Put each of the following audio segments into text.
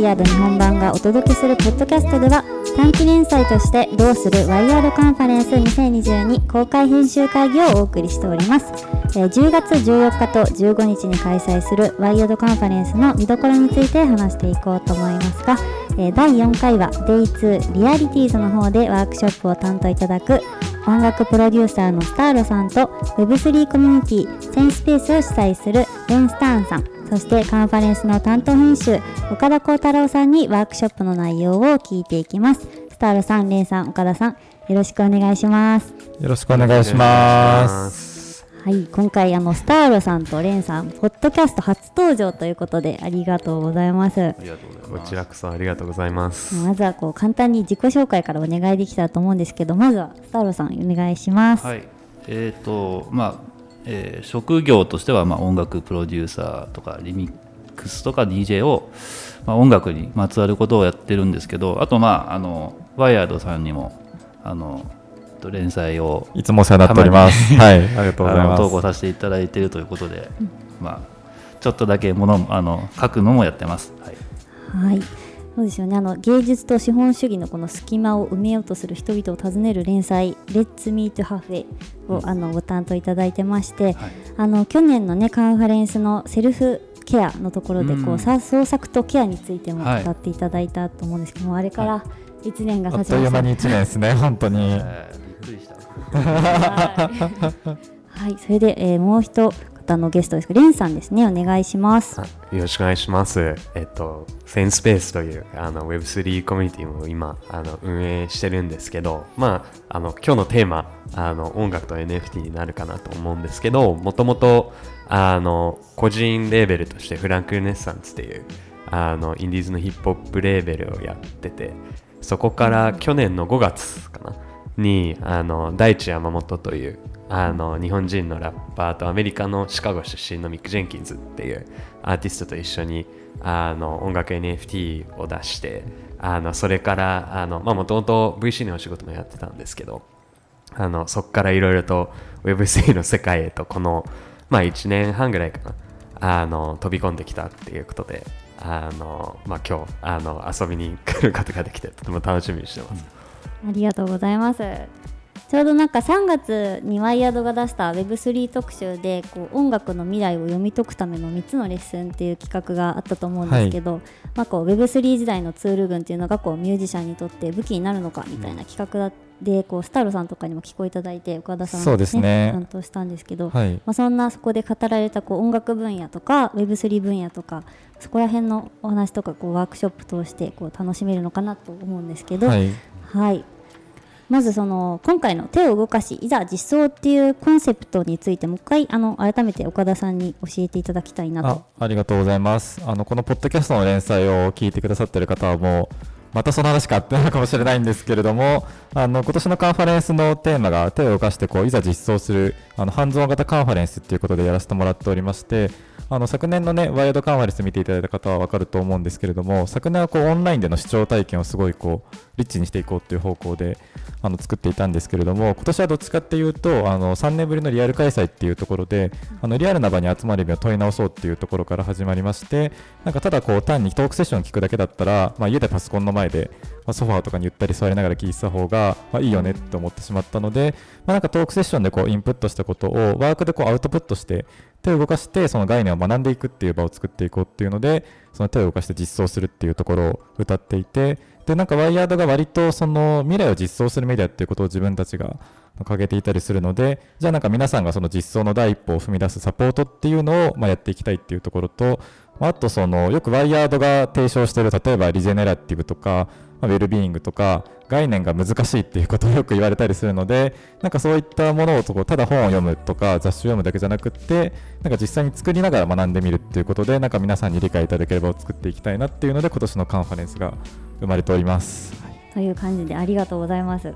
ワイヤード日本版がお届けするポッドキャストでは短期連載として「どうするワイヤードカンファレンス2022」公開編集会議をお送りしております、え10月14日と15日に開催するワイヤードカンファレンスの見どころについて話していこうと思いますが、え第4回は Day2 リアリティーズの方でワークショップを担当いただく音楽プロデューサーのスターロさんと Web3 コミュニティセンスペースを主催するレンスターンさん。そしてカンファレンスの担当編集岡田幸太郎さんにワークショップの内容を聞いていきますスターロさん、レンさん、岡田さんよろしくお願いしますよろしくお願いします。はい、今回あのスターロさんとレンさんポッドキャスト初登場ということでありがとうございますありがとうございます。こちらこそありがとうございます。まずはこう簡単に自己紹介からお願いできたらと思うんですけどまずはスターロさんお願いします、はい、えーとまあえー職業としては、まあ、音楽プロデューサーとかリミックスとか DJ を、まあ、音楽にまつわることをやってるんですけどあと、まあ、あのワイヤードさんにもあのと連載をいつもお世話になっております。はい、ありがとうございます。投稿させていただいているということで、まあ、ちょっとだけものあの書くのもやってます。はいはい、そうですよね。あの芸術と資本主義のこの隙間を埋めようとする人々を訪ねる連載「レッツ・ミート・ハフェ」を、あのご担当いただいてまして、はい。あの去年の、ね、カンファレンスのセルフケアのところでこう、うん。さ創作とケアについてもはい語っていただいたと思うんですけども、あれから1年があっ経ちました。という間に1年ですね、本当に。えーびっくりした。はい、それで、えーもう一方のゲストですけどレンさんですねお願いします。よろしくお願いします。えっと、センスペースというあの Web3 コミュニティも今あの運営してるんですけど、まあ、あの今日のテーマあの音楽と NFT になるかなと思うんですけど、もともとあの個人レーベルとしてフランク・ルネッサンスっていうあのインディーズのヒップホップレーベルをやってて、そこから去年の5月かなにあの大地山本というあの日本人のラッパーとアメリカのシカゴ出身のミック・ジェンキンズっていうアーティストと一緒にあの音楽 NFT を出してあのそれからもともと VC のお仕事もやってたんですけどあのそこからいろいろと Web3 の世界へとこの、まあ、1年半ぐらいかなあの飛び込んできたっていうことであの、まあ、今日あの遊びに来ることができてとても楽しみにしてます。ありがとうございます。ちょうどなんか3月にワイヤードが出した Web3 特集でこう音楽の未来を読み解くための3つのレッスンっていう企画があったと思うんですけど、まあ、こう Web3 時代のツール群っていうのがこうミュージシャンにとって武器になるのかみたいな企画でこうスタールさんとかにも聞こえいただいて岡田さんそうですね担当したんですけど、はい。まあ、そんなそこで語られたこう音楽分野とか Web3 分野とかそこら辺のお話とかこうワークショップ通してこう楽しめるのかなと思うんですけど、はい。はい。まずその今回の手を動かしいざ実装っていうコンセプトについてもう一回あの改めて岡田さんに教えていただきたいなと。ありがとうございますあのこのポッドキャストの連載を聞いてくださってる方はもうまたその話かってなるかもしれないんですけれどもあの今年のカンファレンスのテーマが手を動かしてこういざ実装するあのハンズオン型カンファレンスっていうことでやらせてもらっておりましてあの昨年のねワイヤードカンファレンス見ていただいた方は分かると思うんですけれども昨年はこうオンラインでの視聴体験をすごいこうリッチにしていこうっていう方向であの作っていたんですけれども今年はどっちかっていうとあの3年ぶりのリアル開催っていうところであのリアルな場に集まる意味を問い直そうっていうところから始まりましてなんかただこう単にトークセッションを聞くだけだったら、まあ、家でパソコンの前で、まあ、ソファーとかにゆったり座りながら聞いてた方が、まあ、いいよねって思ってしまったので、まあ、なんかトークセッションでこうインプットしたことをワークでこうアウトプットして手を動かしてその概念を学んでいくっていう場を作っていこうっていうのでその手を動かして実装するっていうところを歌っていてでなんかワイヤードが割とその未来を実装するメディアっていうことを自分たちが掲げていたりするのでじゃあなんか皆さんがその実装の第一歩を踏み出すサポートっていうのをまやっていきたいっていうところとあとそのよくワイヤードが提唱してる例えばリジェネラティブとかまあウェルビーイングとか概念が難しいっていうことをよく言われたりするのでなんかそういったものをこうただ本を読むとか雑誌を読むだけじゃなくってなんか実際に作りながら学んでみるっていうことでなんか皆さんに理解いただければを作っていきたいなっていうので今年のカンファレンスが生まれております。という感じでありがとうございます。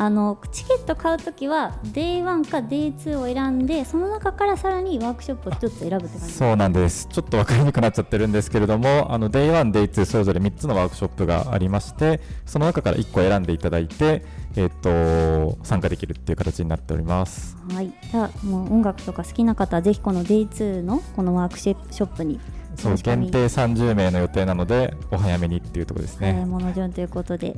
あのチケット買うときは Day1 か Day2 を選んでその中からさらにワークショップをちょっと選ぶって感じ。そうなんです。ちょっと分かりにくくなっちゃってるんですけれどもあの Day1、Day2 それぞれ3つのワークショップがありましてその中から1個選んでいただいて、えっと参加できるっていう形になっております。はい、じゃあもう音楽とか好きな方はぜひこの Day2 のこのワークショップにそう限定30名の予定なのでお早めにっていうところです早いね。もの順ということで。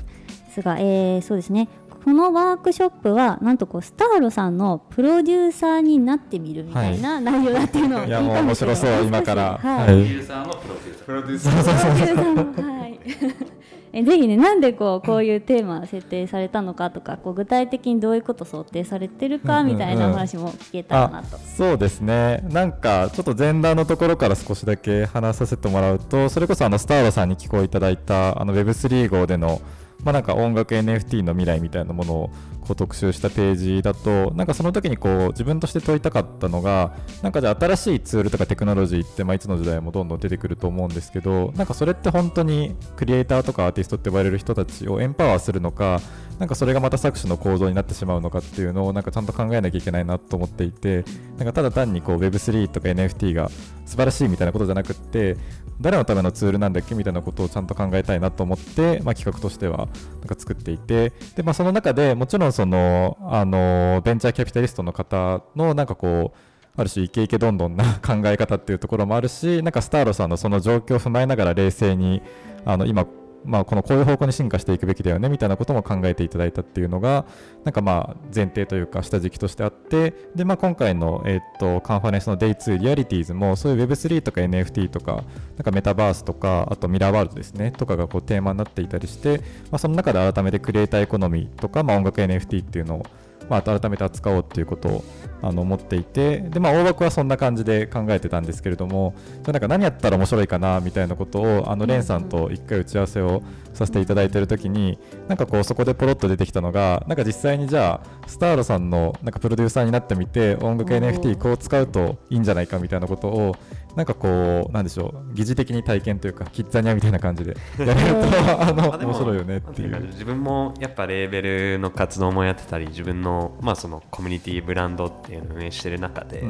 すが、えーそうですねこのワークショップはなんとこうスターロさんのプロデューサーになってみるみたいな内容だっていうのを聞いたんですけど。面白そう今から。はい、はい。プロデューサーのプロデューサープロデューサープロデューサーのはい。えぜひねなんでこうこういうテーマを設定されたのかとかこう具体的にどういうことを想定されてるかうんうんうんみたいなお話も聞けたらなあと。そうですね。なんかちょっと前段のところから少しだけ話させてもらうとそれこそあのスターロさんに寄稿いただいたあの Web3 号でのまあ、なんか音楽 NFT の未来みたいなものをこう特集したページだとなんかその時にこう自分として問いたかったのがなんかじゃあ新しいツールとかテクノロジーってまあいつの時代もどんどん出てくると思うんですけどなんかそれって本当にクリエイターとかアーティストって呼ばれる人たちをエンパワーするのかなんかそれがまた搾取の構造になってしまうのかっていうのをなんかちゃんと考えなきゃいけないなと思っていてなんかただ単にこう Web3 とか NFT が素晴らしいみたいなことじゃなくって誰のためのツールなんだっけみたいなことをちゃんと考えたいなと思って、まあ、企画としてはなんか作っていてで、まあ、その中でもちろんそのあのベンチャーキャピタリストの方のなんかこうある種イケイケどんどんな 考え方っていうところもあるしなんかスターロさんのその状況を踏まえながら冷静にあの今まあ、このこういう方向に進化していくべきだよねみたいなことも考えていただいたっていうのがなんかまあ前提というか下敷きとしてあってで、まあ、今回の、えっとカンファレンスの Day2 リアリティーズもそういう Web3 とか NFT とかなんかメタバースとかあとミラーワールドですねとかがこうテーマになっていたりして、まあ、その中で改めてクリエイターエコノミーとか、まあ、音楽 NFT っていうのをまあ、改めて扱おうっていうことをあの思っていてで、まあ、大枠はそんな感じで考えてたんですけれどもじゃあなんか何やったら面白いかなみたいなことをあのレンさんと一回打ち合わせをさせていただいている時になんかこうそこでポロッと出てきたのがなんか実際にじゃあスターロさんのなんかプロデューサーになってみて音楽 NFT こう使うといいんじゃないかみたいなことをなんかこうなんでしょう疑似的に体験というかキッザニアみたいな感じで やれるとあの面白いよねっていう。か自分もやっぱレーベルの活動もやってたり自分の,、まあそのコミュニティブランドっていうのを運営してる中で、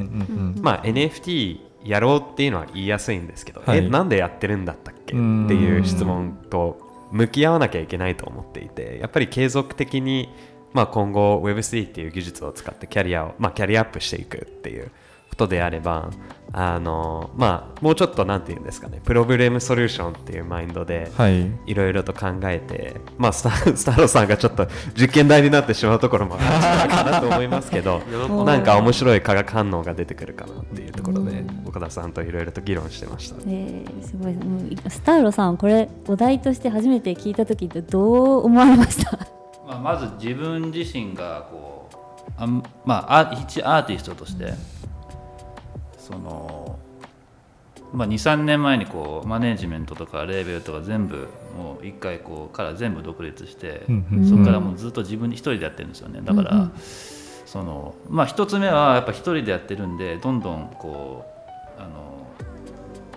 まあ、NFT やろうっていうのは言いやすいんですけど、はい。えなんでやってるんだったっけってうん。いう質問と向き合わなきゃいけないと思っていてやっぱり継続的に、まあ、今後 Web3 っていう技術を使ってキャリアを、まあ、キャリアアップしていくっていうことであればあの、まあ、もうちょっとなんていうんですかねプロブレムソリューションっていうマインドで、はい。いろいろと考えて、まあ、スタ スタロさんがちょっと実験台になってしまうところもあるかなと思いますけど なんか面白い化学反応が出てくるかなっていうところで岡田さんといろいろと議論してました。えー、すごいもうスターロさんこれお題として初めて聞いた時ってどう思われました？まあ、まず自分自身がこうあん、まあ、あ一アーティストとしてその、まあ、23年前にこうマネージメントとかレーベルとか全部もう一回こうから全部独立して、うんうんそこからもうずっと自分一人でやってるんですよね。だから、うんうん。そのまあ一つ目はやっぱ一人でやってるんでどんどんこうあの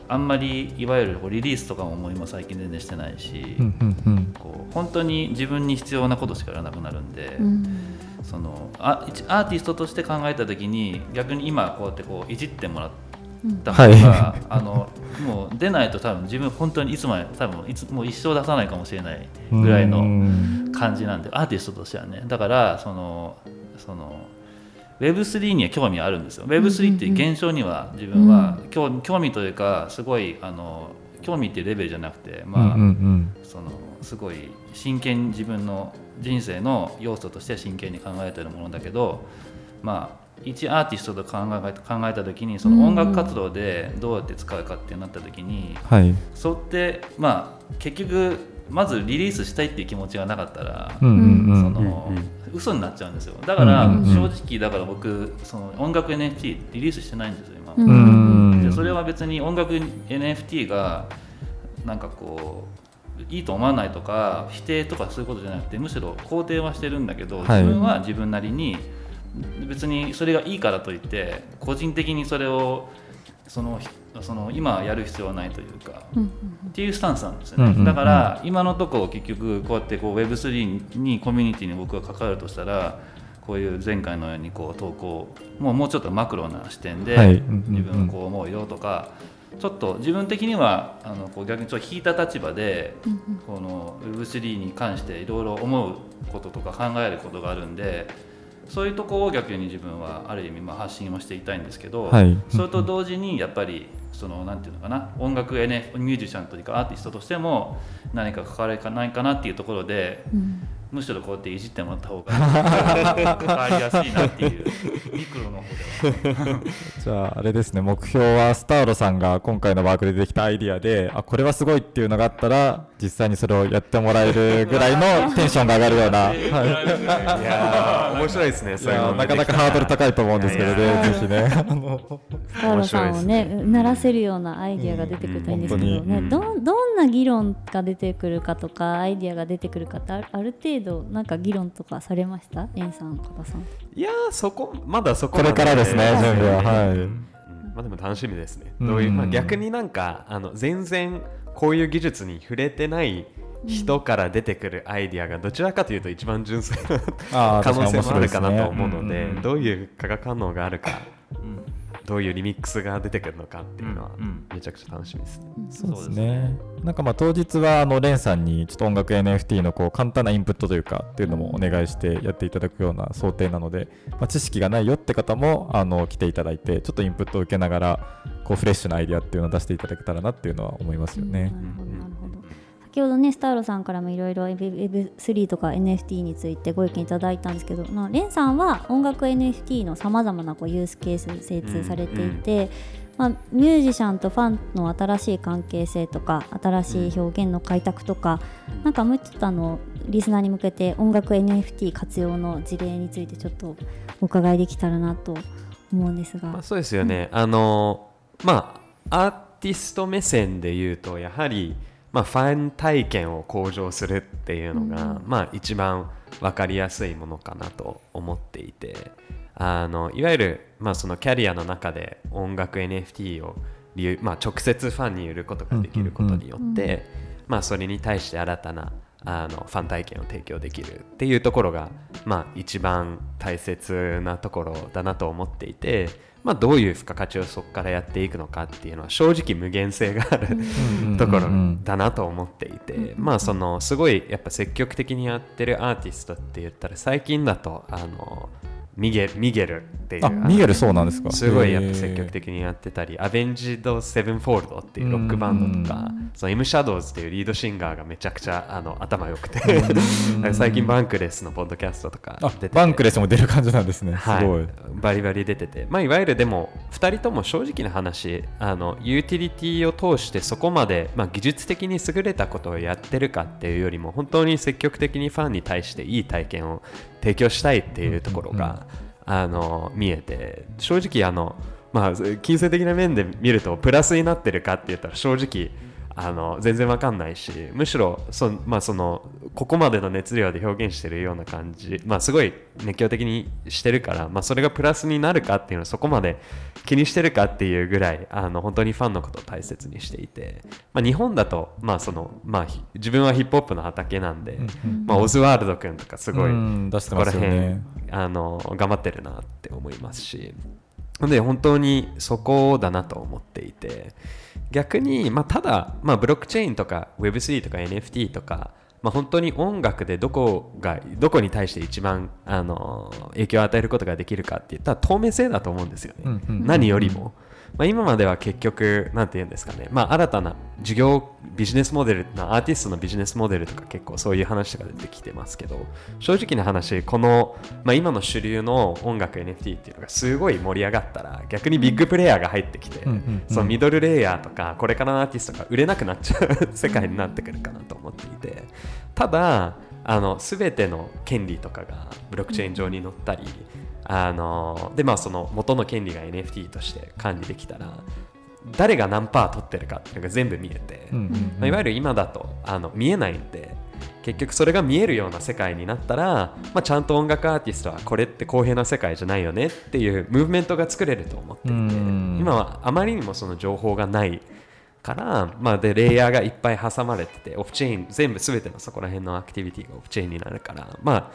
あんまりいわゆるこうリリースとかももう今最近全然してないし、うんうんうん。こう本当に自分に必要なことしかやらなくなるんで、うんそのアーティストとして考えた時に逆に今こうやってこういじってもらった方が、はあのもう出ないと多分自分本当にいつまで多分いつもう一生出さないかもしれないぐらいのうん。感じなんでアーティストとしてはね。だからそのその Web3 には興味あるんですよ。Web3 っていう現象には自分は興味興味というかすごいあの興味っていうレベルじゃなくてまあ、うんうん。そのすごい真剣に自分の人生の要素として真剣に考えてるものだけどまあ一アーティストと考え考えた時にその音楽活動でどうやって使うかってなった時にはい。それってまあ結局まずリリースしたいっていう気持ちがなかったら、うんうんうん。そのうんうん。嘘になっちゃうんですよ。だからうんうんうん。正直だから僕その音楽 NFT リリースしてないんですよ今、うんうんでそれは別に音楽 NFT がなんかこういいと思わないとか否定とかそういうことじゃなくてむしろ肯定はしてるんだけど、はい。自分は自分なりに別にそれがいいからといって個人的にそれをそのその今やる必要はないというか、うんっていうスタンスなんですよね、うんうんうん。だから今のところ結局こうやってこう Web3 にコミュニティに僕が関わるとしたらこういう前回のようにこう投稿もうもうちょっとマクロな視点で、はい。うんうんうん自分はこう思うよとかちょっと自分的にはあのこう逆にちょっと引いた立場でこの Web3 に関していろいろ思うこととか考えることがあるんでそういうとこを逆に自分はある意味まあ発信をしていたいんですけど、はい。それと同時にやっぱりそのなんていうのかな音楽 NF ミュージシャンというかアーティストとしても何か関われないかなっていうところで、むしろこうやっていじってもらった方が関わりやすいなっていう。ミクロの方では。じゃああれですね。目標はスターロさんが今回のワークで出てきたアイディアであこれはすごいっていうのがあったら実際にそれをやってもらえるぐらいのテンションが上がるような、は いいやー面白いですねいそなかなかハードル高いと思うんですけどねぜひね。スターロさんをね鳴らせるようなアイディアが出てくるといいんですけどね、うんどんどんな議論が出てくるかとかアイディアが出てくるかってある程度なんか議論とかされました？レンさん加田さん。いやーそこまだそここれからですねまで準備ははい。うん。まあでも楽しみですね。うん。どういう、まあ、逆になんかあの全然こういう技術に触れてない人から出てくるアイディアがどちらかというと一番純粋な可能性もあるかなと思うので白いですねうん。どういう化学反応があるかうんどういうリミックスが出てくるのかっていうのはうんうんめちゃくちゃ楽しみですね。そうですね。なんかまあ当日はあのレンさんにちょっと音楽 NFT のこう簡単なインプットというかっていうのもお願いしてやっていただくような想定なので、まあ、知識がないよって方もあの来ていただいてちょっとインプットを受けながらこうフレッシュなアイディアっていうのを出していただけたらなっていうのは思いますよね。なるほどなるほど先ほどねスターロさんからもいろいろ Web3 とか NFT についてご意見いただいたんですけどなレンさんは音楽 NFT のさまざまなこうユースケース精通されていて、まあ、ミュージシャンとファンの新しい関係性とか新しい表現の開拓とか、なんかもうちょっとあのリスナーに向けて音楽 NFT 活用の事例についてちょっとお伺いできたらなと思うんですが。まあ、そうですよね、あのまあアーティスト目線で言うとやはり、まあ、ファン体験を向上するっていうのが、まあ、一番分かりやすいものかなと思っていてあのいわゆる、まあ、そのキャリアの中で音楽 NFT を理由、まあ、直接ファンに売ることができることによって、まあ、それに対して新たなあのファン体験を提供できるっていうところが、まあ、一番大切なところだなと思っていて、まあ、どういう付加価値をそこからやっていくのかっていうのは正直無限性があるところだなと思っていて、まあそのすごいやっぱ積極的にやってるアーティストって言ったら最近だとあのミゲミゲルっていうミゲルそうなんですか。すごいやっぱ積極的にやってたり、 Avenged Sevenfold っていうロックバンドとか、その M シャドウズっていうリードシンガーがめちゃくちゃあの頭良くて、最近 Bankless のポッドキャストとかあ出ててバンクレスも出る感じなんですね。すはいごい。バリバリ出てて、まあ、いわゆるでも2人とも正直な話あのユーティリティを通してそこまで、まあ、技術的に優れたことをやってるかっていうよりも本当に積極的にファンに対していい体験を提供したいっていうところが、あの見えて正直あの、まあ、金銭的な面で見るとプラスになってるかって言ったら正直あの全然わかんないしむしろそ,、まあ、そのここまでの熱量で表現してるような感じ、まあ、すごい熱狂的にしてるから、まあ、それがプラスになるかっていうのはそこまで気にしてるかっていうぐらいあの本当にファンのことを大切にしていて、まあ、日本だと、まあそのまあ、ひ自分はヒップホップの畑なんで、まあ、オズワールド君とかすごい、うん出してそこら辺ね。あの頑張ってるなって思いますしで本当にそこだなと思っていて逆に、まあ、ただ、まあ、ブロックチェーンとか Web3 とか NFT とか、まあ、本当に音楽でどこがどこに対して一番あの影響を与えることができるかって言ったら透明性だと思うんですよね、何よりも。まあ、今までは結局、なんて言うんですかね、まあ、新たな事業、ビジネスモデル、アーティストのビジネスモデルとか結構そういう話が出てきてますけど、正直な話、この、まあ、今の主流の音楽 NFT っていうのがすごい盛り上がったら、逆にビッグプレイヤーが入ってきて、うんうんうん。そのミドルレイヤーとか、これからのアーティストが売れなくなっちゃう世界になってくるかなと思っていて、ただ、あの全ての権利とかがブロックチェーン上に載ったり、あのでまあその元の権利が NFT として管理できたら誰が何パー取ってるかっていうのが全部見えて、まあ、いわゆる今だとあの見えないんで結局それが見えるような世界になったら、まあ、ちゃんと音楽アーティストはこれって公平な世界じゃないよねっていうムーブメントが作れると思っていてうん。今はあまりにもその情報がないから、まあ、でレイヤーがいっぱい挟まれててオフチェーン全部全てのそこら辺のアクティビティがオフチェーンになるからまあ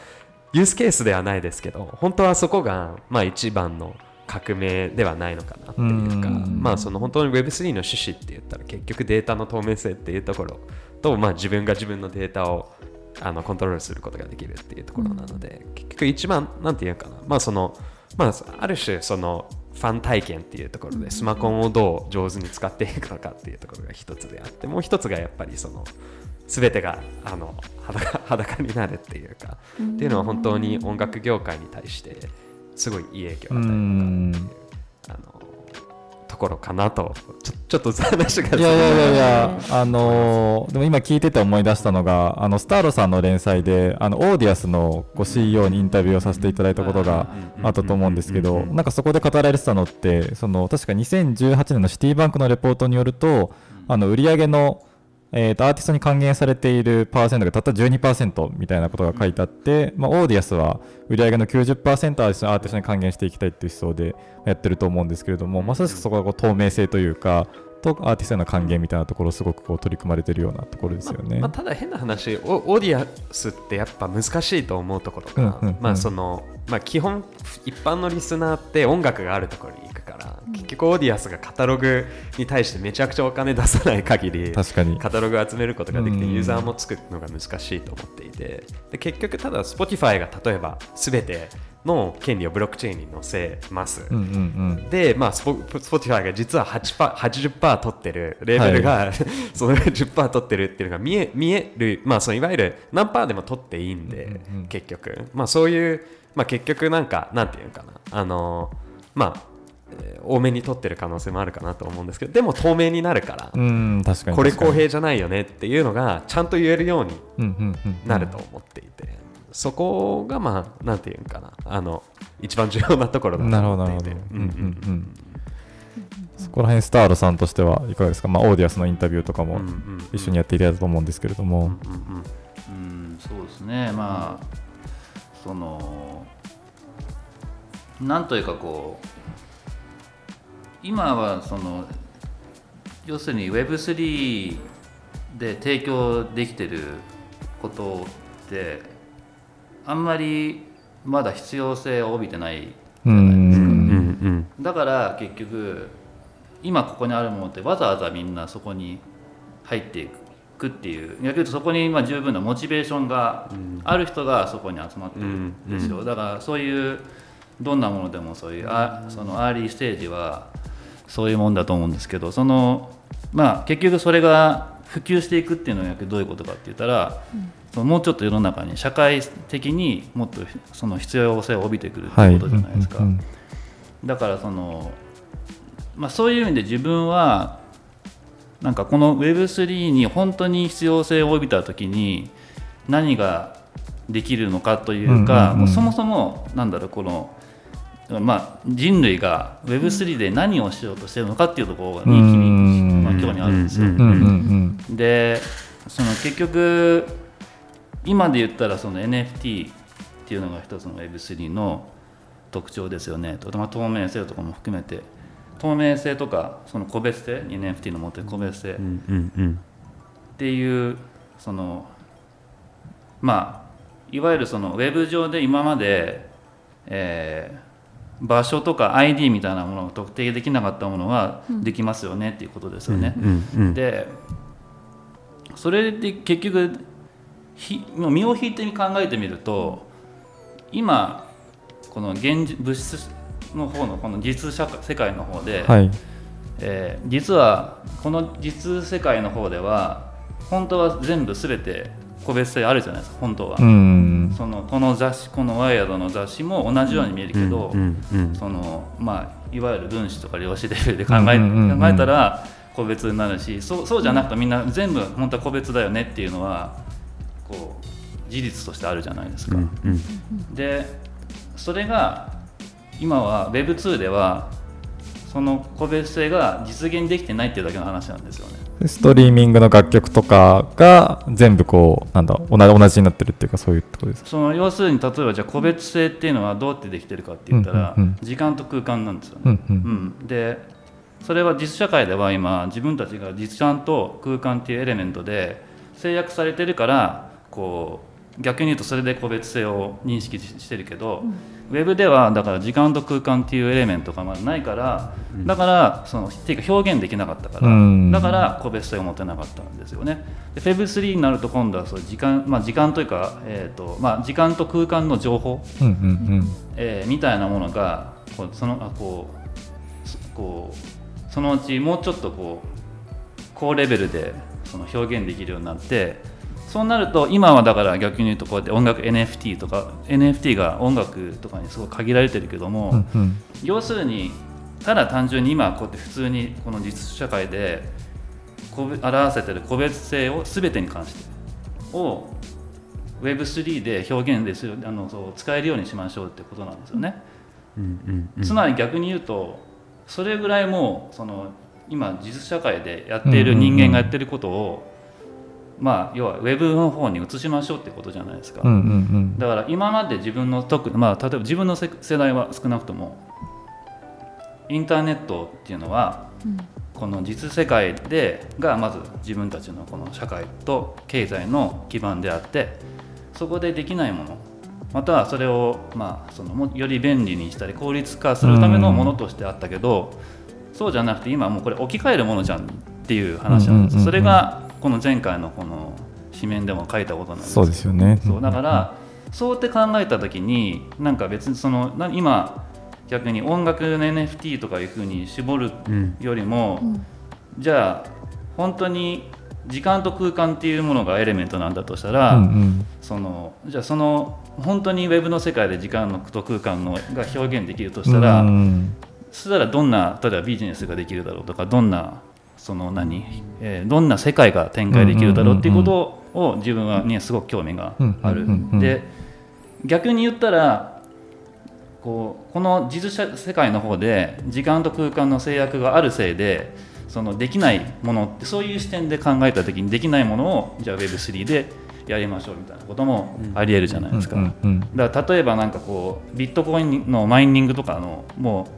ユースケースではないですけど本当はそこが、まあ、一番の革命ではないのかなっていうかうん。まあその本当に Web3 の趣旨って言ったら結局データの透明性っていうところと、まあ、自分が自分のデータをあのコントロールすることができるっていうところなので、結局一番なんていうかな。まあそのまあある種そのファン体験っていうところでスマコンをどう上手に使っていくのかっていうところが一つであってもう一つがやっぱりその全てがあの裸 裸になるっていうかっていうのは本当に音楽業界に対してすごいいい影響を与えるのかっていうあのところかなとちょちょっと話がいやいやいやいや、あのーでも今聞いてて思い出したのが、あのスターロさんの連載で、あのオーディアスのご CEO にインタビューをさせていただいたことがあったと思うんですけど、なんかそこで語られてたのって、その確か2018年のシティバンクのレポートによると、あの売上のえー、とアーティストに還元されているパーセントがたった12%みたいなことが書いてあって、まあ、 Audius は売上の90%アーティストアーティストに還元していきたいっていう思想でやってると思うんですけれども、まさしくそこがこう透明性というかとアーティストへの還元みたいなところをすごくこう取り組まれてるようなところですよね。まあ、ただ変な話オ Audius ってやっぱ難しいと思うところが、うんうんうんまあそのまあ、基本一般のリスナーって音楽があるところに行くから、結局オーディアスがカタログに対してめちゃくちゃお金出さない限り確かに。カタログを集めることができてうんユーザーもつくのが難しいと思っていてで結局ただ Spotify が例えば全ての権利をブロックチェーンに載せます、うんうんで、まあ、スポ Spotify が実は8%、80%取ってる、レーベルが、その10%取ってるっていうのが見え見える、まあ、そのいわゆる何パーでも取っていいんで、うんうんうん。結局、まあ、そういう、まあ、結局なんか、なんていうのかな、あのまあ、えー多めに取ってる可能性もあるかなと思うんですけど、でも透明になるから、うん、うん確かに。これ公平じゃないよねっていうのが、ちゃんと言えるようにうんうんうんなると思っていて、そこが、まあ、なんていうのかな、あの一番重要なところだなるとほどなるほど、思っていて。うん。うんうん。そこら辺スターロさんとしてはいかがですか、まあ、オーディアスのインタビューとかも一緒にやっていただいたと思うんですけれども、うんうん。うんそうですね。まあそのなんというかこう今はその要するに Web3 で提供できてることってあんまりまだ必要性を帯びてないうんうんうん。だから結局今ここにあるものってわざわざみんなそこに入っていくっていう逆に言うとそこにまあ十分なモチベーションがある人がそこに集まってるんですよ、だからそういうどんなものでもそういうあそのアーリーステージはそういうもんだと思うんですけどそのまあ結局それが普及していくっていうのはどういうことかって言ったら、そのもうちょっと世の中に社会的にもっとその必要性を帯びてくるっていうことじゃないですか。うんうんだからその、まあ、そういう意味で自分はなんかこの Web3 に本当に必要性を帯びた時に何ができるのかというか、うんうんうん。もうそもそもなんだろうこの、まあ、人類が Web3 で何をしようとしてるのかっていうところにうん君、まあ、興味ある。んですよ。でその結局今で言ったらその NFT っていうのが一つの Web3 の特徴ですよね。とても透明性とかも含めて透明性とかその個別性 NFT の持ってる個別性。っていうそのまあいわゆるそのウェブ上で今まで、えー場所とか ID みたいなものを特定できなかったものができますよねっていうことですよね。でそれで結局ひもう身を引いて考えてみると今この現実物質の方のこの実社会世界の方で、はい。えー実はこの実世界の方では本当は全部全て個別性あるじゃないですか本当は、うんそのこの雑誌このワイヤードの雑誌も同じように見えるけど、そのまあ、いわゆる分子とか量子レベルで考え,、考えたら個別になるしそうそうじゃなくてみんな全部本当は個別だよねっていうのはこう事実としてあるじゃないですか。うんうんでそれが今は Web2 ではその個別性が実現できてないっていうだけの話なんですよね。ストリーミングの楽曲とかが全部こうなんだ同じになってるっていうかそういうところです。かその要するに例えばじゃあ個別性っていうのはどうやってできてるかって言ったら、時間と空間なんですよね。うんううん。ん、でそれは実社会では今自分たちが実感と空間っていうエレメントで制約されてるからこ逆に言うとそれで個別性を認識ししてるけど、ウェブではだから時間と空間っていうエレメントがまだないから、だからそのっていうか表現できなかったから、うん。だから個別性を持てなかったんですよね。で Feb3 になると今度はそう時間、まあ、時間というか、えーとまあ、時間と空間の情報、うんうんえーみたいなものがこうそのあこうそこうそのうちもうちょっとこう高レベルでその表現できるようになってそうなると今はだから逆に言うとこうやって音楽 NFT とか NFT が音楽とかにすごい限られてるけども、うんうん要するにただ単純に今こうやって普通にこの実社会で表せてる個別性を全てに関してを Web3 で表現でするあのそう使えるようにしましょうってことなんですよね。うんうんうんつまり逆に言うとそれぐらいもうその今実社会でやっている人間がやってることを、まあ要はウェブの方に移しましょうってことじゃないですか。うんうんだから今まで自分の特まあ例えば自分の世世代は少なくともインターネットっていうのは、この実世界でがまず自分たちのこの社会と経済の基盤であってそこでできないものまたはそれを、まあ、そのもより便利にしたり効率化するためのものとしてあったけど、そうじゃなくて今もうこれ置き換えるものじゃんっていう話なんです、うんうんうんうん。それがこの前回のこの紙面でも書いたことなんですそうですよね。そうだから、そうって考えた時になんか別にそのな今逆に音楽の NFT とかいうふうに絞るうん。よりも、じゃあ本当に時間と空間っていうものがエレメントなんだとしたら、うんうん。そのじゃあその本当にウェブの世界で時間のと空間のが表現できるとしたら、うんそしたらどんな例えばビジネスができるだろうとかどんなその何、えーどんな世界が展開できるだろうっていうことを自分はねすごく興味がある。で逆に言ったらこうこの実社世界の方で時間と空間の制約があるせいでそのできないものってそういう視点で考えた時にできないものをじゃあ Web3 でやりましょうみたいなこともありえるじゃないですか。だから例えばなんかこうビットコインのマイニングとかのもう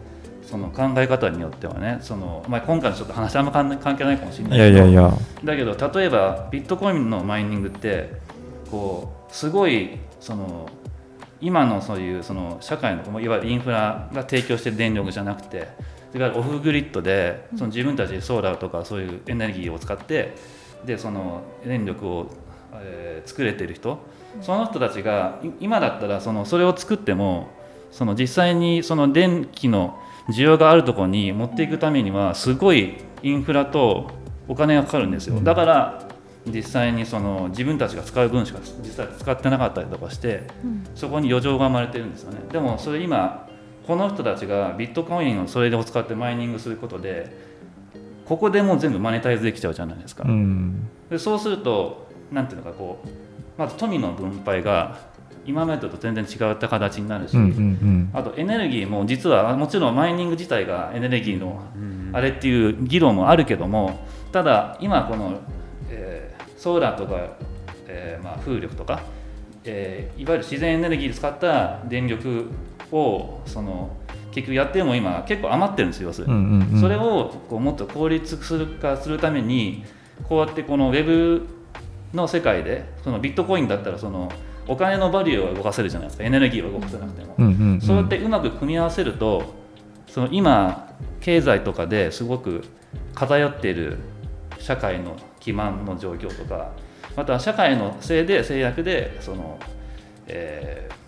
その考え方によってはねその、まあ、今回のちょっと話あんま関関係ないかもしれないいやいやいや。だけど例えばビットコインのマイニングってこうすごいその今のそういうその社会のいわゆるインフラが提供している電力じゃなくていわゆるオフグリッドでその自分たちでソーラーとかそういうエネルギーを使ってでその電力を、えー作れてる人その人たちがい今だったらそのそれを作ってもその実際にその電気の需要があるところに持っていくためにはすごいインフラとお金がかかるんですよ。だから実際にその自分たちが使う分しか実際使ってなかったりとかしてそこに余剰が生まれてるんですよね。でもそれ今この人たちがビットコインをそれを使ってマイニングすることでここでもう全部マネタイズできちゃうじゃないですか、うん。でそうするとなんていうのかこうまず富の分配が今までと全然違った形になるし、うんうんあとエネルギーも実はもちろんマイニング自体がエネルギーのあれっていう議論もあるけどもただ今この、えーソーラーとか、えーまあ、風力とか、えーいわゆる自然エネルギーで使った電力をその結局やっても今結構余ってるんですよ要するに。うんうんうん。それをこうもっと効率化するためにこうやってこのウェブの世界でそのビットコインだったらそのお金のバリューを動かせるじゃないですか。エネルギーを動かせなくても、うんうんうん。そうやってうまく組み合わせるとその今経済とかですごく偏っている社会の基盤の状況とかまたは社会のせいで制約でその、えー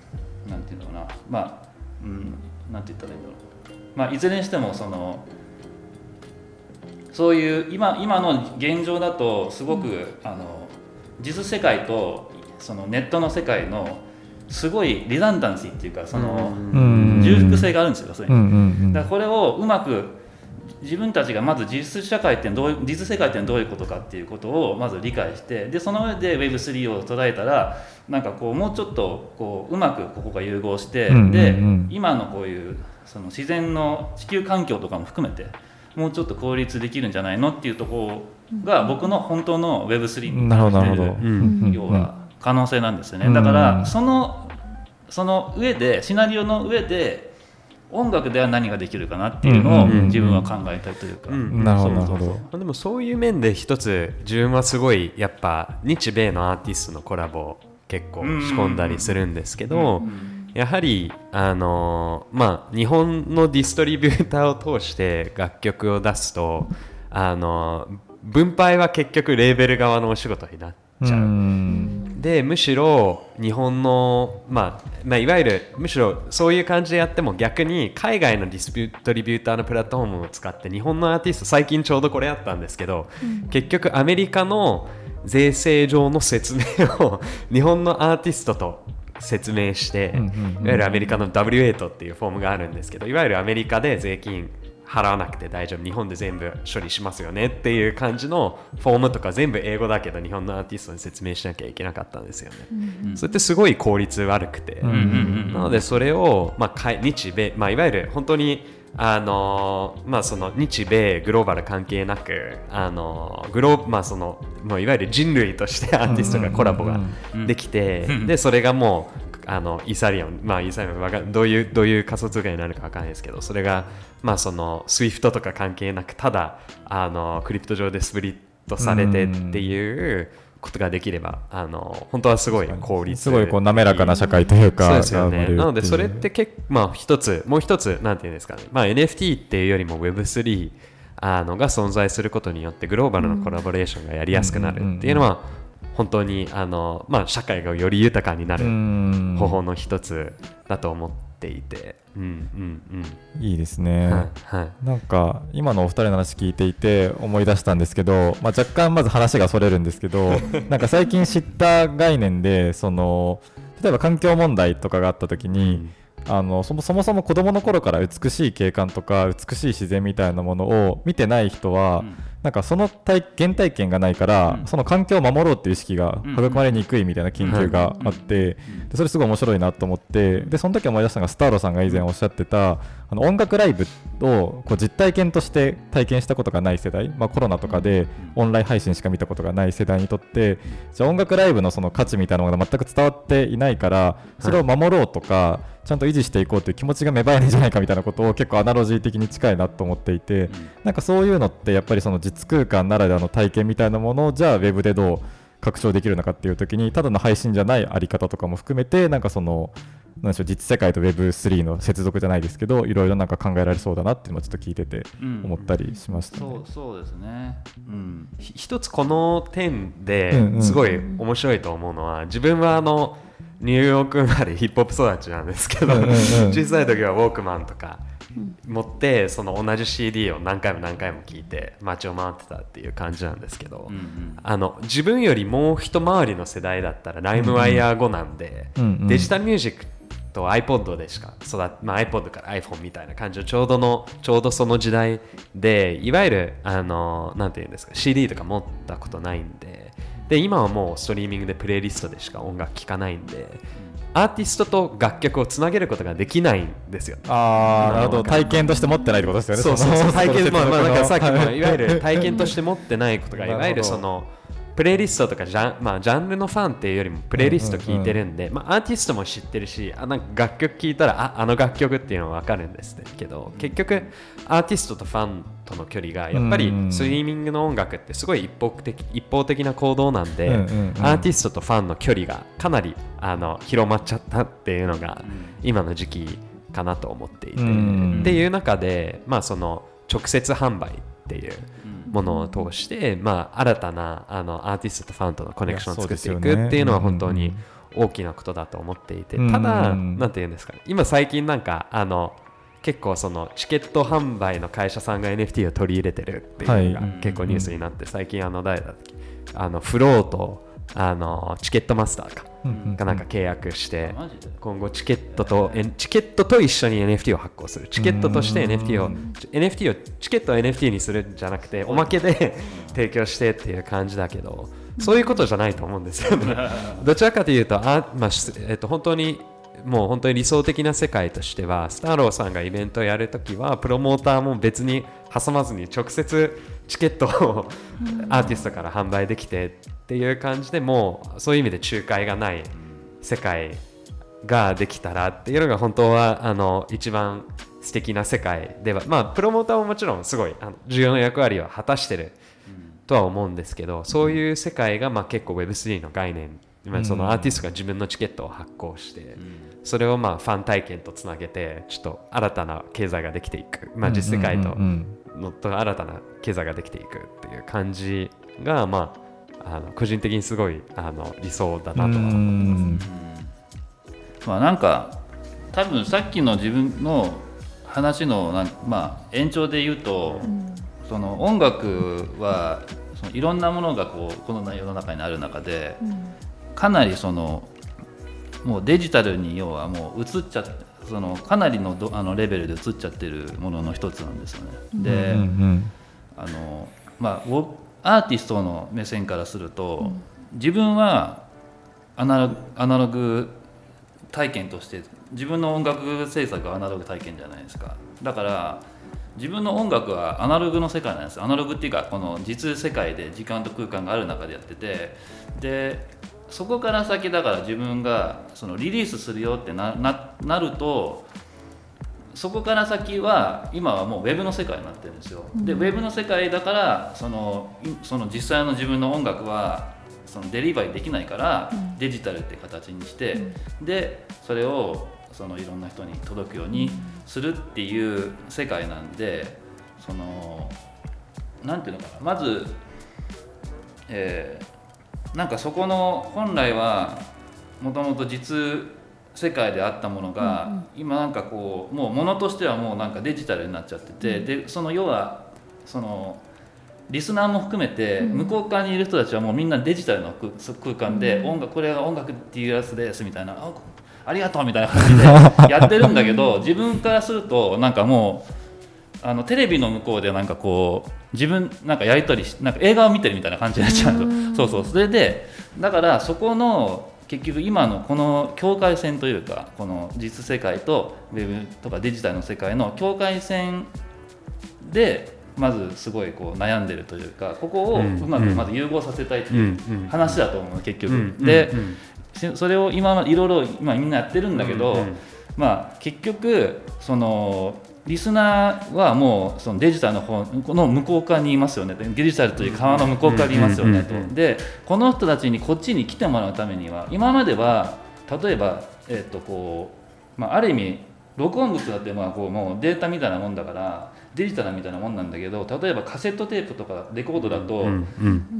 なんていうのかな。まあ、うん、なんて言ったらいいんだろう、まあ、いずれにしてもそのそういう今今の現状だとすごく、あの実世界とそのネットの世界のすごいリダンダンシーっていうかそのうん。重複性があるんですよそれに。だからこれをうまく自分たちがまず実社会ってどういう実世界ってどういうことかっていうことをまず理解してでその上で Web3 を捉えたらなんかこうもうちょっとこううまくここが融合して、で今のこういうその自然の地球環境とかも含めてもうちょっと効率できるんじゃないのっていうところが僕の本当の Web3 になるほど要は可能性なんですよね、うんだからそのその上でシナリオの上で音楽では何ができるかなっていうのを自分は考えたいというか、うんなるほどでもそういう面で一つ自分はすごいやっぱ日米のアーティストのコラボ結構仕込んだりするんですけど、やはりあのまあ日本のディストリビューターを通して楽曲を出すとあの分配は結局レーベル側のお仕事になっちゃう。うんでむしろ日本の、まあまあ、いわゆるむしろそういう感じでやっても逆に海外のディストリビューターのプラットフォームを使って日本のアーティスト最近ちょうどこれあったんですけど、結局アメリカの税制上の説明を日本のアーティストと説明して、うんうんうんいわゆるアメリカの W8 っていうフォームがあるんですけどいわゆるアメリカで税金払わなくて大丈夫。日本で全部処理しますよねっていう感じのフォームとか全部英語だけど日本のアーティストに説明しなきゃいけなかったんですよね、それってすごい効率悪くて、なのでそれを、まあ、日米、まあ、いわゆる本当にあのーまあ、その日米グローバル関係なく、あのーグローまあ、そのもういわゆる人類としてアーティストがコラボができて、でそれがもうあのイーサリアム、まあ、イーサリアムわかどういうどういう仮想通貨になるかわかんないですけどそれが、まあ、その SWIFT とか関係なくただあのクリプト上でスプリットされてっていうことができればあの本当はすごい効率すごいこう滑らかな社会というかそうですよね。なので、それって結構、まあ、一つ、もう一つ、なんていうんですかね、まあ、NFT っていうよりも Web3 あのが存在することによって、グローバルのコラボレーションがやりやすくなるっていうのは、本当にあの、まあ、社会がより豊かになるうん。方法の一つだと思っていて、うんうんいいですうん。ね、はいはい。なんか今のお二人の話聞いていて思い出したんですけど、まあ、若干まず話がそれるんですけど なんか最近知った概念でその例えば環境問題とかがあった時に、あのそもそもそも子供の頃から美しい景観とか美しい自然みたいなものを見てない人は、なんかその体原体験がないから、その環境を守ろうっていう意識が育まれにくいみたいな研究があって、でそれすごい面白いなと思ってでその時思い出したのがスターロさんが以前おっしゃってたあの音楽ライブをこう実体験として体験したことがない世代、まあ、コロナとかでオンライン配信しか見たことがない世代にとってじゃあ音楽ライブのその価値みたいなものが全く伝わっていないからそれを守ろうとか、ちゃんと維持していこうという気持ちが芽生えないんじゃないかみたいなことを結構アナロジー的に近いなと思っていて、なんかそういうのってやっぱりその実空間ならではの体験みたいなものをじゃあウェブでどう拡張できるのかっていう時にただの配信じゃないあり方とかも含めてなんかそのなんでしょう実世界と Web3 の接続じゃないですけどいろいろなんか考えられそうだなっていうのをちょっと聞いててうん思ったりしましたね。そうそうですね。うん。ひ一つこの点うんでうんすごい面白いと思うのは、自分はあのニューヨーク生まれヒップホップ育ちなんですけど、うんうんうん小さい時はウォークマンとか持ってその同じ CD を何回も何回も聴いて街を回ってたっていう感じなんですけど、うんうん。あの自分よりもう一回りの世代だったらライムワイヤー後なん。で、うんうん。デジタルミュージックと iPod でしか育っ、まあ、iPod から iPhone みたいな感じのちょうどのちょうどその時代でいわゆるあのなんていうんですか CD とか持ったことないんでで今はもうストリーミングでプレイリストでしか音楽聴かないんでアーティストと楽曲をつなげることができないんですよ。あーなるほど。体験として持ってないってことですよね。そうそうそう。体験まあまあなんかさっきも はいいわゆる体験として持ってないことが いわゆるそのプレイリストとかジャン,、まあ、ジャンルのファンっていうよりもプレイリスト聞いてるんで、まあ、アーティストも知ってるしあなんか楽曲聞いたらああの楽曲っていうのは分かるんですけど結局アーティストとファンとの距離がやっぱりうんストリーミングの音楽ってすごい一方的一方的な行動なんで、アーティストとファンの距離がかなりあの広まっちゃったっていうのが今の時期かなと思っていて、うん。っていう中で、まあ、その直接販売っていうものを通して、まあ、新たなあのアーティストとファンとのコネクションを作っていくっていうのは本当に大きなことだと思っていて、うん。ただ、うんなんていうんですかね。今最近なんかあの結構そのチケット販売の会社さんが NFT を取り入れてるっていうのがはい。結構ニュースになって、最近あの誰だっけあのフローとあのチケットマスターかうんうんがなんか契約して、今後チケットとえチケットと一緒に NFT を発行する。チケットとして NFT を NFT をチケットを NFT にするんじゃなくておまけで 提供してっていう感じだけどそういうことじゃないと思うんですよね。どちらかというとあ、まあしえっと、本当にもう本当に理想的な世界としてはスターローさんがイベントをやるときはプロモーターも別に挟まずに直接チケットをアーティストから販売できてっていう感じでもうそういう意味で仲介がない世界ができたらっていうのが本当はあの一番素敵な世界ではまあプロモーターももちろんすごいあの重要な役割は果たしてるとは思うんですけどそういう世界がまあ結構 Web3 の概念今そのアーティストが自分のチケットを発行して、それをまあファン体験とつなげてちょっと新たな経済ができていく、まあ、実世界とのと新たな経済ができていくっていう感じがまああの個人的にすごいあの理想だなとはうん思います。まあなんか多分さっきの自分の話のなんまあ延長で言うと、その音楽はそのいろんなものがこうこの世の中にある中でかなりそのもうデジタルに要はもう映っちゃってそのかなりのどあのレベルで映っちゃってるものの一つなんですよね。で、うんうんあのまアーティストの目線からすると、自分はアナログアナログ体験として自分の音楽制作はアナログ体験じゃないですか。だから自分の音楽はアナログの世界なんです。アナログっていうかこの実世界で時間と空間がある中でやっててでそこから先だから自分がそのリリースするよってなななるとそこから先は今はもうウェブの世界になってるんですよ。でウェブの世界だからそのいその実際の自分の音楽はそのデリバリーできないから、デジタルって形にして、でそれをそのいろんな人に届くようにするっていう世界なんでそのなんていうのかなまず、えーなんかそこの本来はもともと実世界であったものが、今なんかこうもうものとしてはもうなんかデジタルになっちゃってて、でその要はそのリスナーも含めて向こう側にいる人たちはもうみんなデジタルの空空間で音楽これが音楽っていうやつですみたいなあありがとうみたいな感じで やってるんだけど自分からするとなんかもうあのテレビの向こうでなんかこう自分なんかやり取りしなんか映画を見てるみたいな感じになっちゃうんですよそうそう。それでだからそこの結局今のこの境界線というかこの実世界とウェブとかデジタルの世界の境界線でまずすごいこう悩んでるというかここをうまくまず融合させたいっていう話だと思う結局、うんで、うん。しそれを今いろいろ今みんなやってるんだけど、まあ結局そのリスナーはもうそのデジタルの方この向こう側にいますよね。デジタルという川の向こう側にいますよねと。でこの人たちにこっちに来てもらうためには今までは例えば、えっとこうまあ、ある意味録音物だってまあこうもうデータみたいなもんだからデジタルみたいなもんなんだけど例えばカセットテープとかレコードだと、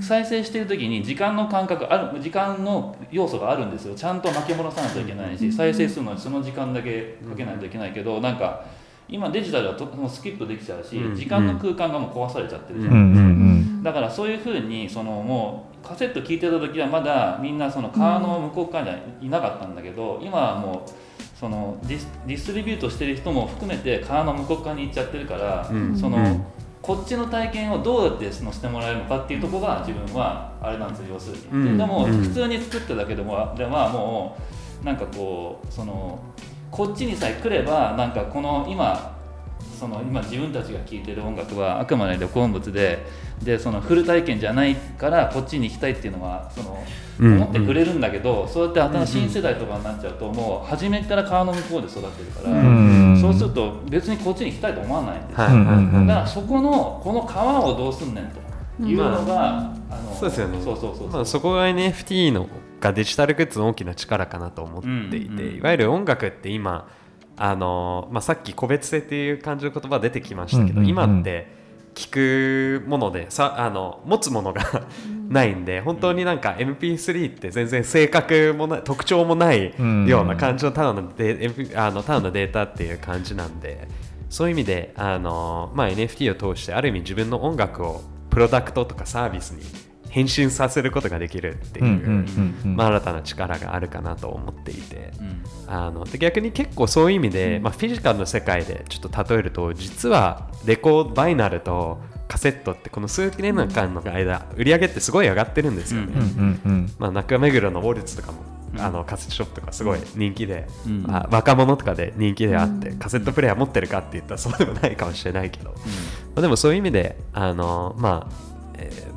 再生してる時に時間の感覚ある時間の要素があるんですよ。ちゃんと巻き戻さないといけないし再生するのにその時間だけかけないといけないけどなんか今デジタルはともうスキップできちゃうしうん。時間の空間がもう壊されちゃってるじゃうん。うんんだからそういうふうにそのもうカセット聞いてた時はまだみんなその川の向こう側にはいなかったんだけど今はもうその dis distribute してる人も含めて川の向こう側に行っちゃってるから、うん。その、うんこっちの体験をどうやって乗せてもらえるのかっていうところが自分はあれなんですよ要するに、うん。ででもうん。普通に作っただけでもではもうなんかこうそのこっちにさえ来ればなんかこの今その今自分たちが聴いてる音楽はあくまで録音物ででそのフル体験じゃないからこっちに行きたいっていうのはそのうん。思ってくれるんだけど、そうやって新しい新世代とかになっちゃうともう初めから川の向こうで育ってるから、うんそうすると別にこっちに行きたいと思わないんですよ。はいはいはいうん。だからそこのこの川をどうすんねんというのが、あのそうですよね。そうそうそうまあ、そこが NFT のがデジタルグッズの大きな力かなと思っていて、うんうんいわゆる音楽って今あの、まあ、さっき個別性っていう感じの言葉出てきましたけど、うんうんうん。今って聞くものでさあの持つものがないんで本当になんか MP3 って全然性格もない特徴もないうん。ような感じのただのデあのただのデータっていう感じなんでそういう意味であの、まあ、NFT を通してある意味自分の音楽をプロダクトとかサービスに変身させることができるっていう、うんうんうんうん。まあ、新たな力があるかなと思っていて、うん。あので逆に結構そういう意味で、まあ、フィジカルの世界でちょっと例えると実はレコードバイナルとカセットってこの数年間の間売り上げってすごい上がってるんですよね。うんうんうんまあ、中目黒のウォルツとかも、あのカセットショップとかすごい人気で、うん。あ若者とかで人気であって、カセットプレイヤー持ってるかって言ったらそうでもないかもしれないけど、まあ、でもそういう意味であの、まあえー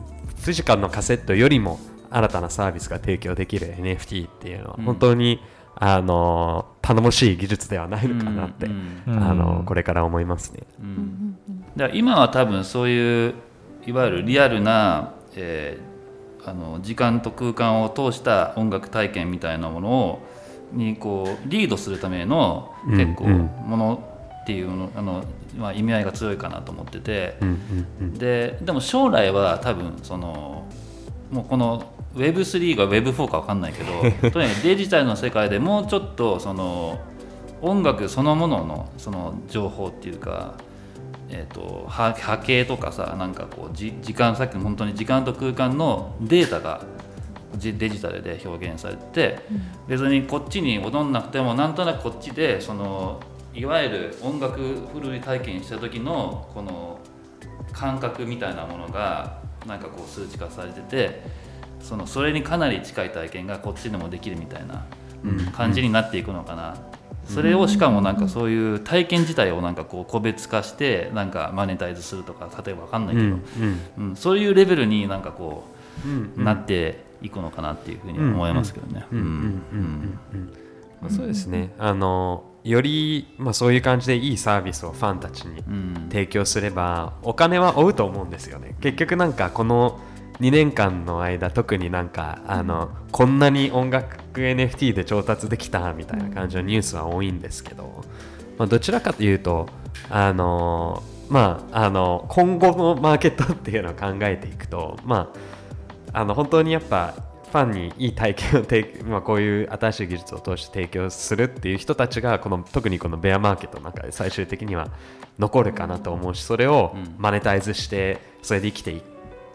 フィジカルのカセットよりも新たなサービスが提供できる NFT っていうのはうん。本当に、あの頼もしい技術ではないのかなって、うん。うん。あのこれから思いますね。うん。だから今は多分そういういわゆるリアルな、えーあの時間と空間を通した音楽体験みたいなものをにこうリードするための結構うんうん。ものっていうのあの、まあ、意味合いが強いかなと思ってて。ででも将来は多分そのもうこの Web3 が Web4 か分かんないけど とにかくデジタルの世界でもうちょっとその音楽そのもののその情報っていうか、えー、と波波形とかさなんかこうじ時間さっきの本当に時間と空間のデータがじデジタルで表現されてて、別にこっちに踊んなくてもなんとなくこっちでそのいわゆる音楽フル体験した時のこの感覚みたいなものがなんかこう数値化されててそのそれにかなり近い体験がこっちでもできるみたいな感じになっていくのかな、それをしかもなんかそういう体験自体をなんかこう個別化してなんかマネタイズするとか例えば分かんないけど、うんうん。そういうレベルになんかこうんうなっていくのかなっていうふうに思いますけどね。うんうんうん。うん。うん。まあそうですね。あのより、まあ、そういう感じでいいサービスをファンたちにうん。提供すればお金は追うと思うんですよね。結局なんかこの2年間の間特になんかあのこんなに音楽 NFT で調達できたみたいな感じのニュースは多いんですけど、まあ、どちらかというとあのまああの今後のマーケットっていうのを考えていくとまああの本当にやっぱファンにいい体験を提供、まあ、こういう新しい技術を通して提供するっていう人たちがこの特にこのベアマーケットの中で最終的には残るかなと思うしそれをうん。マネタイズしてそれで生きてい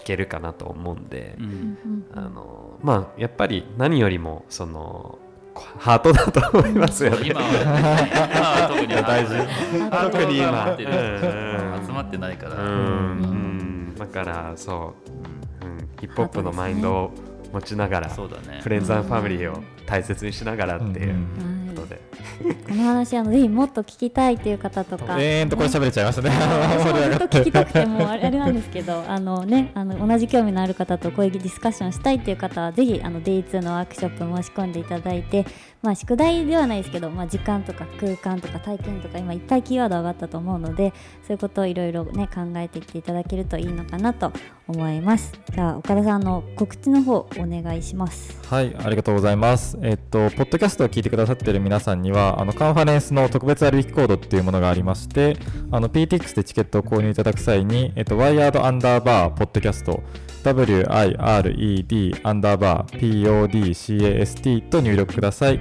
けるかなと思うんで、うん。あのまあやっぱり何よりもそのハートだと思いますよね。今は今は特に。大事。特に今集まってる。うん。集まってないから。だからそう、うん、ヒップホップのマインドを持ちながら、そうだね。フレンズファミリーを大切にしながらっていうことで、この話あのぜひもっと聞きたいっていう方とか。延々とこれ喋れちゃいましたね。ずっと聞きたくてもうあれあれなんですけど あのねあの同じ興味のある方とこういうディスカッションしたいっていう方はぜひあの Day2 のワークショップ申し込んでいただいてまあ宿題ではないですけどまあ時間とか空間とか体験とか今いっぱいキーワード上がったと思うのでそういうことをいろいろね考えていっていただけるといいのかなと思いますじゃあ岡田さんの告知の方お願いしますはい、ありがとうございます。えっと、ポッドキャストを聞いてくださっている皆さんには、あのカンファレンスの特別割引コードっていうものがありまして、あの PTX でチケットを購入いただく際に、えっと、ワイヤードアンダーバーポッドキャスト、WIRED アンダーバー PODCAST と入力ください。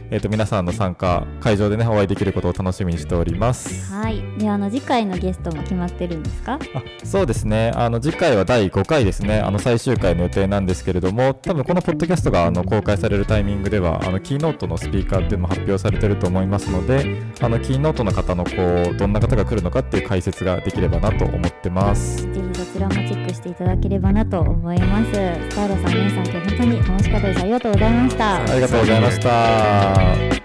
えっと、皆さんの参加、会場でね、お会いできることを楽しみにしております。はい。ではあの次回のゲストも決まってるんですか？あそうですね。あの次回は第5回ですね。あの最終回の予定なんですけれども多分このポッドキャストがあの公開されるタイミングではあのキーノートのスピーカーっていうのも発表されてると思いますのであのキーノートの方のこうどんな方が来るのかっていう解説ができればなと思ってます。ぜひそちらもチェックしていただければなと思います。スターロさん、皆さん今日本当に楽しかったですありがとうございました。ありがとうございました uh,